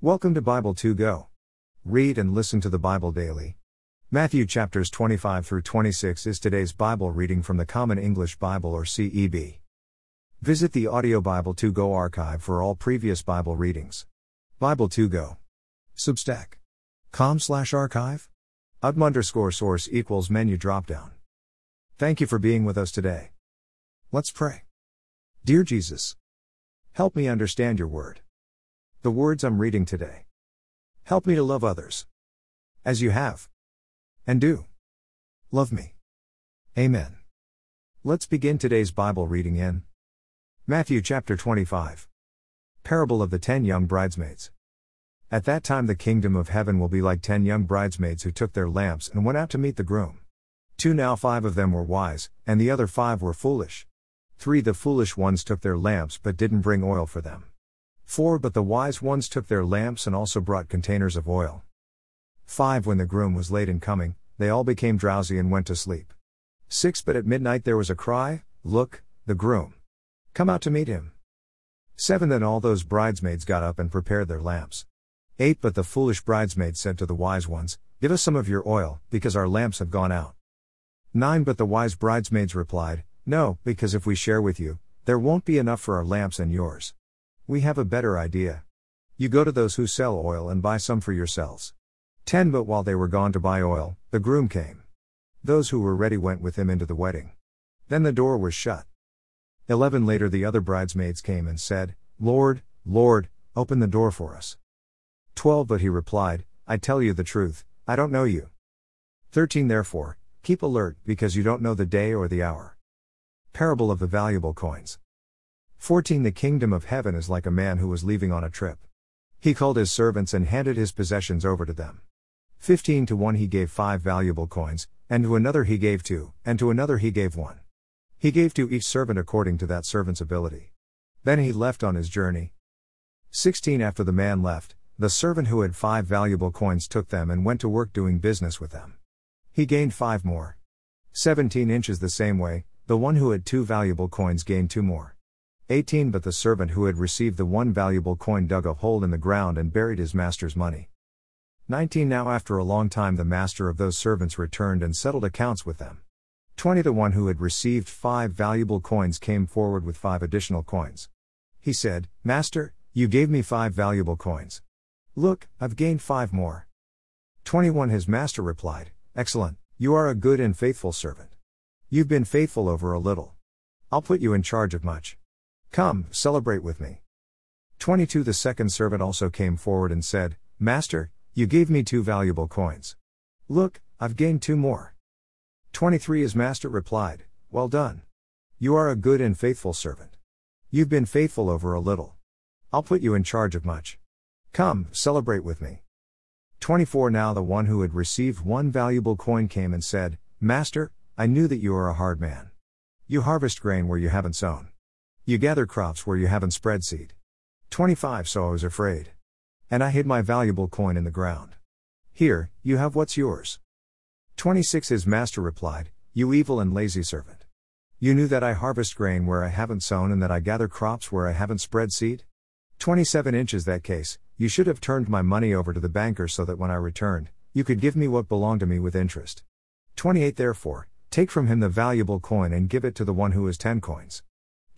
Welcome to Bible 2 Go. Read and listen to the Bible daily. Matthew chapters 25 through 26 is today's Bible reading from the Common English Bible or CEB. Visit the Audio Bible 2 Go archive for all previous Bible readings. Bible 2 Go. Substack. Com slash archive. UTM underscore source equals menu dropdown. Thank you for being with us today. Let's pray. Dear Jesus, help me understand your word. The words I'm reading today. Help me to love others. As you have. And do. Love me. Amen. Let's begin today's Bible reading in Matthew chapter 25. Parable of the Ten Young Bridesmaids. At that time, the kingdom of heaven will be like ten young bridesmaids who took their lamps and went out to meet the groom. Two now five of them were wise, and the other five were foolish. Three the foolish ones took their lamps but didn't bring oil for them. Four but the wise ones took their lamps and also brought containers of oil. Five when the groom was late in coming, they all became drowsy and went to sleep. Six but at midnight there was a cry, Look, the groom. Come out to meet him. Seven then all those bridesmaids got up and prepared their lamps. 8 But the foolish bridesmaids said to the wise ones, Give us some of your oil, because our lamps have gone out. 9 But the wise bridesmaids replied, No, because if we share with you, there won't be enough for our lamps and yours. We have a better idea. You go to those who sell oil and buy some for yourselves. 10 But while they were gone to buy oil, the groom came. Those who were ready went with him into the wedding. Then the door was shut. 11 Later the other bridesmaids came and said, Lord, Lord, open the door for us. 12 But he replied, I tell you the truth, I don't know you. 13 Therefore, keep alert, because you don't know the day or the hour. Parable of the Valuable Coins. 14 The kingdom of heaven is like a man who was leaving on a trip. He called his servants and handed his possessions over to them. 15 To one he gave five valuable coins, and to another he gave two, and to another he gave one. He gave to each servant according to that servant's ability. Then he left on his journey. 16 After the man left, the servant who had five valuable coins took them and went to work doing business with them. He gained five more. 17 inches the same way, the one who had two valuable coins gained two more. 18 But the servant who had received the one valuable coin dug a hole in the ground and buried his master's money. 19 Now after a long time the master of those servants returned and settled accounts with them. 20 The one who had received five valuable coins came forward with five additional coins. He said, Master, you gave me five valuable coins. Look, I've gained five more. 21 His master replied, Excellent, you are a good and faithful servant. You've been faithful over a little. I'll put you in charge of much. Come, celebrate with me. 22 The second servant also came forward and said, Master, you gave me two valuable coins. Look, I've gained two more. 23 His master replied, Well done. You are a good and faithful servant. You've been faithful over a little. I'll put you in charge of much. Come, celebrate with me. 24 Now the one who had received one valuable coin came and said, Master, I knew that you are a hard man. You harvest grain where you haven't sown. You gather crops where you haven't spread seed. 25 So I was afraid. And I hid my valuable coin in the ground. Here, you have what's yours. 26 His master replied, You evil and lazy servant. You knew that I harvest grain where I haven't sown and that I gather crops where I haven't spread seed? 27 inches that case, you should have turned my money over to the banker so that when I returned, you could give me what belonged to me with interest. 28 Therefore, take from him the valuable coin and give it to the one who has 10 coins.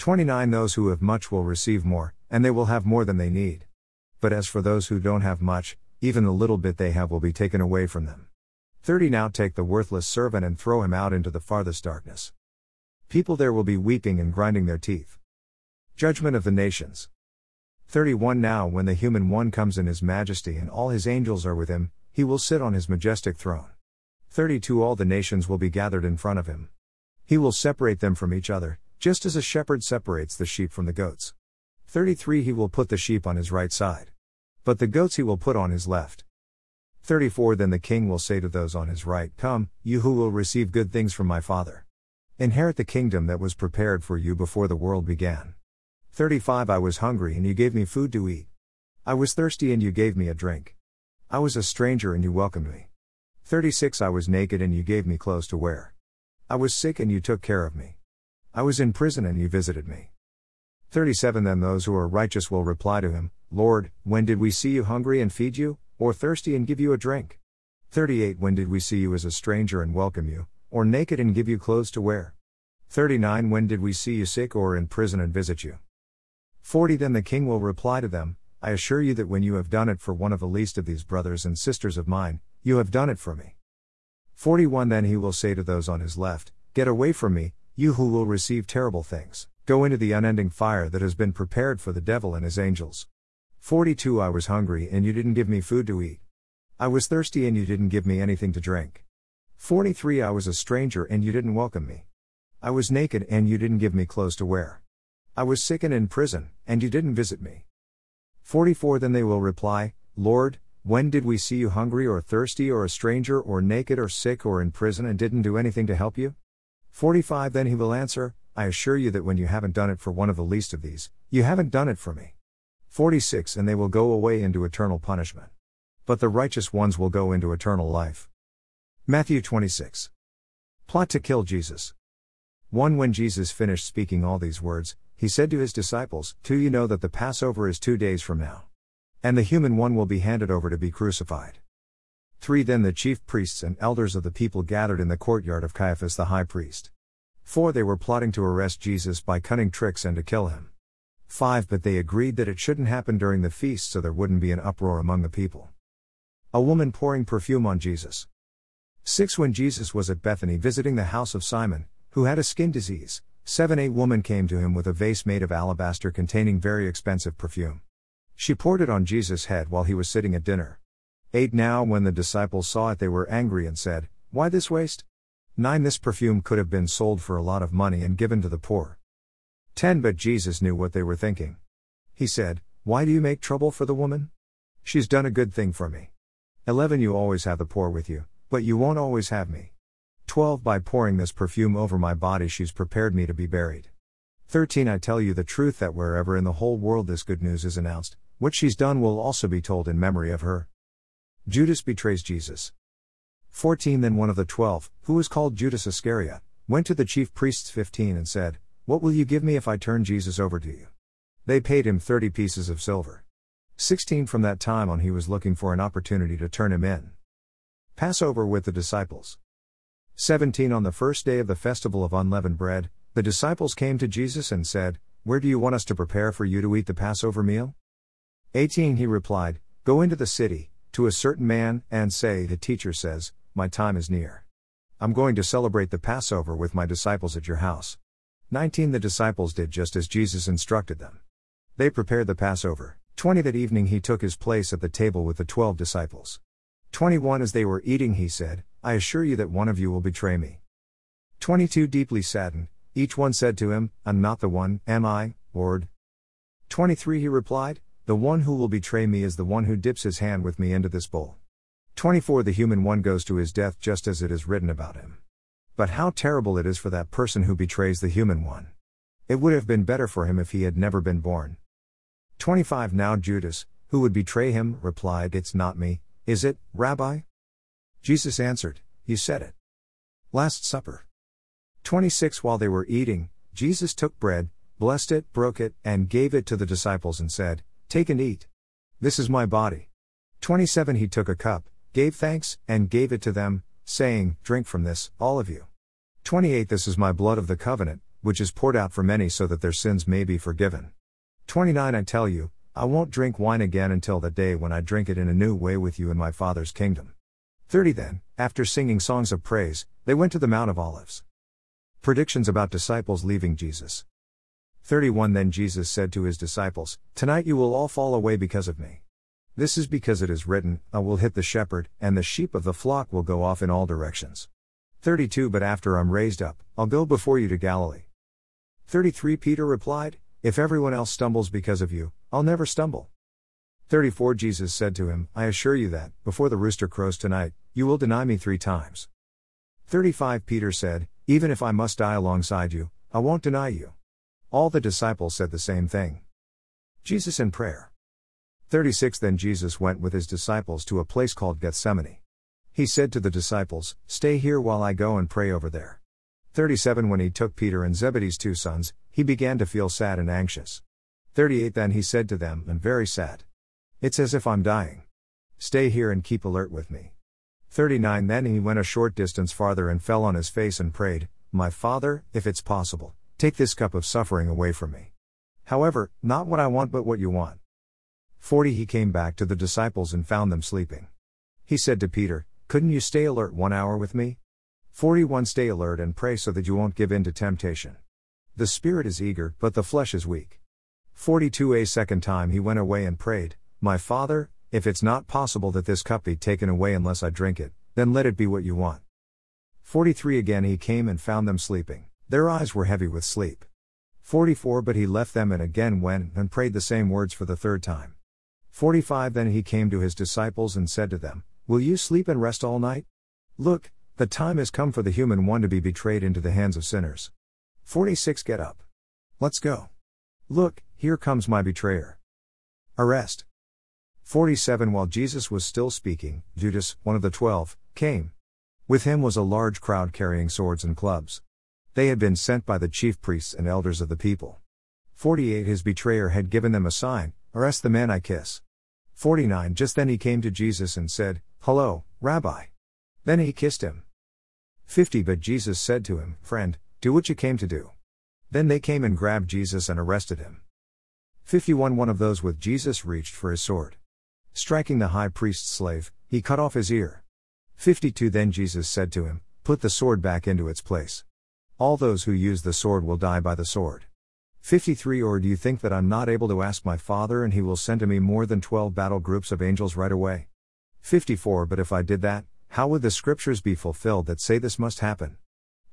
29 Those who have much will receive more, and they will have more than they need. But as for those who don't have much, even the little bit they have will be taken away from them. 30 Now take the worthless servant and throw him out into the farthest darkness. People there will be weeping and grinding their teeth. Judgment of the Nations. 31 Now when the human one comes in his majesty and all his angels are with him, he will sit on his majestic throne. 32 All the nations will be gathered in front of him. He will separate them from each other, just as a shepherd separates the sheep from the goats. 33 He will put the sheep on his right side. But the goats he will put on his left. 34 Then the king will say to those on his right, Come, you who will receive good things from my Father. Inherit the kingdom that was prepared for you before the world began. 35 I was hungry and you gave me food to eat. I was thirsty and you gave me a drink. I was a stranger and you welcomed me. 36 I was naked and you gave me clothes to wear. I was sick and you took care of me. I was in prison and you visited me. 37 Then those who are righteous will reply to him, Lord, when did we see you hungry and feed you, or thirsty and give you a drink? 38 When did we see you as a stranger and welcome you, or naked and give you clothes to wear? 39 When did we see you sick or in prison and visit you? 40 Then the king will reply to them, I assure you that when you have done it for one of the least of these brothers and sisters of mine, you have done it for me. 41 Then he will say to those on his left, Get away from me, you who will receive terrible things, go into the unending fire that has been prepared for the devil and his angels. 42 I was hungry and you didn't give me food to eat. I was thirsty and you didn't give me anything to drink. 43 I was a stranger and you didn't welcome me. I was naked and you didn't give me clothes to wear. I was sick and in prison, and you didn't visit me. 44 Then they will reply, Lord, when did we see you hungry or thirsty or a stranger or naked or sick or in prison and didn't do anything to help you? 45 Then he will answer, I assure you that when you haven't done it for one of the least of these, you haven't done it for me. 46 And they will go away into eternal punishment. But the righteous ones will go into eternal life. Matthew 26. Plot to kill Jesus. 1 When Jesus finished speaking all these words, he said to his disciples, 2 You know that the Passover is two days from now. And the human one will be handed over to be crucified. 3 Then the chief priests and elders of the people gathered in the courtyard of Caiaphas the high priest. 4 They were plotting to arrest Jesus by cunning tricks and to kill him. 5 But they agreed that it shouldn't happen during the feast so there wouldn't be an uproar among the people. A woman pouring perfume on Jesus. 6 When Jesus was at Bethany visiting the house of Simon, who had a skin disease, 7 A woman came to him with a vase made of alabaster containing very expensive perfume. She poured it on Jesus' head while he was sitting at dinner. 8 Now, when the disciples saw it, they were angry and said, Why this waste? 9 This perfume could have been sold for a lot of money and given to the poor. 10 But Jesus knew what they were thinking. He said, Why do you make trouble for the woman? She's done a good thing for me. 11 You always have the poor with you, but you won't always have me. 12 By pouring this perfume over my body, she's prepared me to be buried. 13 I tell you the truth that wherever in the whole world this good news is announced, what she's done will also be told in memory of her. Judas betrays Jesus. 14 Then one of the twelve, who was called Judas Iscariot, went to the chief priests 15 and said, What will you give me if I turn Jesus over to you? They paid him 30 pieces of silver. 16 From that time on he was looking for an opportunity to turn him in. Passover with the disciples. 17 On the first day of the festival of unleavened bread, the disciples came to Jesus and said, Where do you want us to prepare for you to eat the Passover meal? 18 He replied, Go into the city, to a certain man, and say, The teacher says, My time is near. I'm going to celebrate the Passover with my disciples at your house. 19 The disciples did just as Jesus instructed them. They prepared the Passover. 20 That evening he took his place at the table with the twelve disciples. 21 As they were eating, he said, I assure you that one of you will betray me. 22 Deeply saddened, each one said to him, I'm not the one, am I, Lord? 23 He replied, The one who will betray me is the one who dips his hand with me into this bowl. 24 The human one goes to his death just as it is written about him. But how terrible it is for that person who betrays the human one. It would have been better for him if he had never been born. 25 Now Judas, who would betray him, replied, It's not me, is it, Rabbi? Jesus answered, You said it. Last Supper. 26 While they were eating, Jesus took bread, blessed it, broke it, and gave it to the disciples and said, Take and eat. This is my body. 27 He took a cup, gave thanks, and gave it to them, saying, Drink from this, all of you. 28 This is my blood of the covenant, which is poured out for many so that their sins may be forgiven. 29 I tell you, I won't drink wine again until the day when I drink it in a new way with you in my Father's kingdom. 30 Then, after singing songs of praise, they went to the Mount of Olives. Predictions about disciples leaving Jesus. 31 Then Jesus said to his disciples, Tonight you will all fall away because of me. This is because it is written, I will hit the shepherd, and the sheep of the flock will go off in all directions. 32 But after I'm raised up, I'll go before you to Galilee. 33 Peter replied, If everyone else stumbles because of you, I'll never stumble. 34 Jesus said to him, I assure you that, before the rooster crows tonight, you will deny me three times. 35 Peter said, Even if I must die alongside you, I won't deny you. All the disciples said the same thing. Jesus in prayer. 36 Then Jesus went with his disciples to a place called Gethsemane. He said to the disciples, Stay here while I go and pray over there. 37 When he took Peter and Zebedee's two sons, he began to feel sad and anxious. 38 Then he said to them, I'm very sad. It's as if I'm dying. Stay here and keep alert with me. 39 Then he went a short distance farther and fell on his face and prayed, My Father, if it's possible, take this cup of suffering away from me. However, not what I want but what you want. 40 He came back to the disciples and found them sleeping. He said to Peter, Couldn't you stay alert one hour with me? 41 Stay alert and pray so that you won't give in to temptation. The spirit is eager, but the flesh is weak. 42 A second time he went away and prayed, My Father, if it's not possible that this cup be taken away unless I drink it, then let it be what you want. 43 Again he came and found them sleeping, their eyes were heavy with sleep. 44 But he left them and again went and prayed the same words for the third time. 45 Then he came to his disciples and said to them, Will you sleep and rest all night? Look, the time has come for the human one to be betrayed into the hands of sinners. 46 Get up. Let's go. Look, here comes my betrayer. Arrest. 47 While Jesus was still speaking, Judas, one of the twelve, came. With him was a large crowd carrying swords and clubs. They had been sent by the chief priests and elders of the people. 48 His betrayer had given them a sign Arrest the man I kiss. 49 Just then he came to Jesus and said, Hello, Rabbi. Then he kissed him. 50 But Jesus said to him, Friend, do what you came to do. Then they came and grabbed Jesus and arrested him. 51 One of those with Jesus reached for his sword. Striking the high priest's slave, he cut off his ear. 52 Then Jesus said to him, Put the sword back into its place. All those who use the sword will die by the sword. 53 Or do you think that I'm not able to ask my Father and he will send to me more than 12 battle groups of angels right away? 54 But if I did that, how would the scriptures be fulfilled that say this must happen?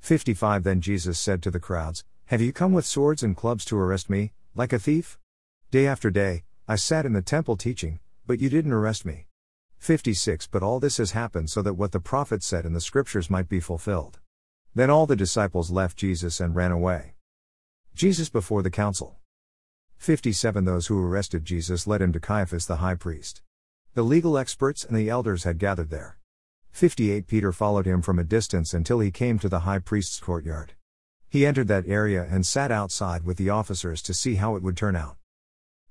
55 Then Jesus said to the crowds, Have you come with swords and clubs to arrest me, like a thief? Day after day, I sat in the temple teaching, but you didn't arrest me. 56 But all this has happened so that what the prophet said in the scriptures might be fulfilled. Then all the disciples left Jesus and ran away. Jesus before the council. 57 Those who arrested Jesus led him to Caiaphas the high priest. The legal experts and the elders had gathered there. 58 Peter followed him from a distance until he came to the high priest's courtyard. He entered that area and sat outside with the officers to see how it would turn out.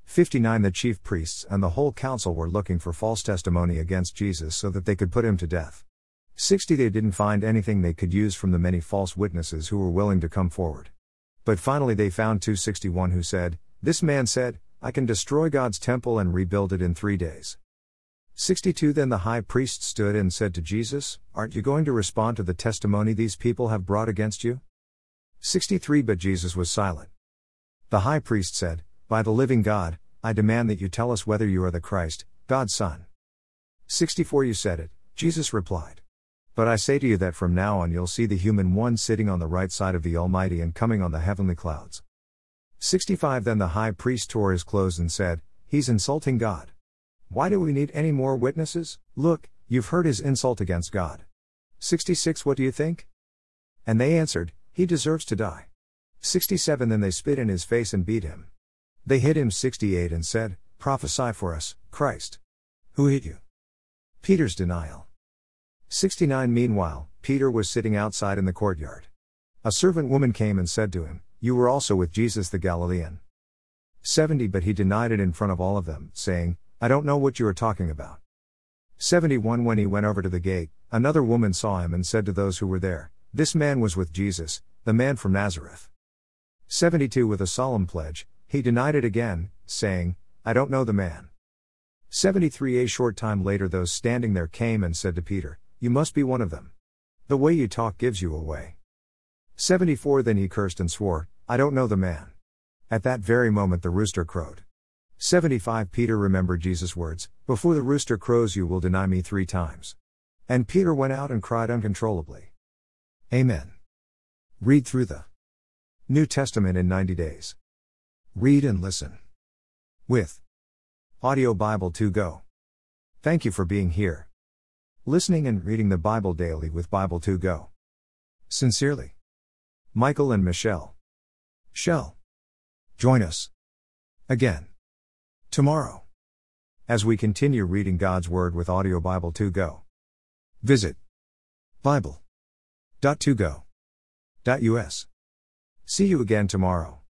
59 The chief priests and the whole council were looking for false testimony against Jesus so that they could put him to death. 60 They didn't find anything they could use from the many false witnesses who were willing to come forward. But finally they found 261 who said, This man said, I can destroy God's temple and rebuild it in three days. 62 Then the high priest stood and said to Jesus, Aren't you going to respond to the testimony these people have brought against you? 63 But Jesus was silent. The high priest said, by the living God, I demand that you tell us whether you are the Christ, God's Son. 64 You said it, Jesus replied. But I say to you that from now on you'll see the human one sitting on the right side of the Almighty and coming on the heavenly clouds. 65 Then the high priest tore his clothes and said, He's insulting God. Why do we need any more witnesses? Look, you've heard his insult against God. 66 What do you think? And they answered, He deserves to die. 67 Then they spit in his face and beat him. They hit him 68 and said, Prophesy for us, Christ. Who hit you? Peter's denial. 69 Meanwhile, Peter was sitting outside in the courtyard. A servant woman came and said to him, You were also with Jesus the Galilean. 70 But he denied it in front of all of them, saying, I don't know what you are talking about. 71 When he went over to the gate, another woman saw him and said to those who were there, This man was with Jesus, the man from Nazareth. 72 With a solemn pledge, he denied it again, saying, I don't know the man. 73 A short time later, those standing there came and said to Peter, You must be one of them. The way you talk gives you away. 74 Then he cursed and swore, I don't know the man. At that very moment, the rooster crowed. 75 Peter remembered Jesus' words, Before the rooster crows, you will deny me three times. And Peter went out and cried uncontrollably. Amen. Read through the New Testament in 90 days. Read and listen. With Audio Bible 2 Go. Thank you for being here. Listening and reading the Bible daily with Bible 2 Go. Sincerely. Michael and Michelle. Shell. Join us. Again. Tomorrow. As we continue reading God's Word with Audio Bible 2 Go. Visit Bible.2go.us. See you again tomorrow.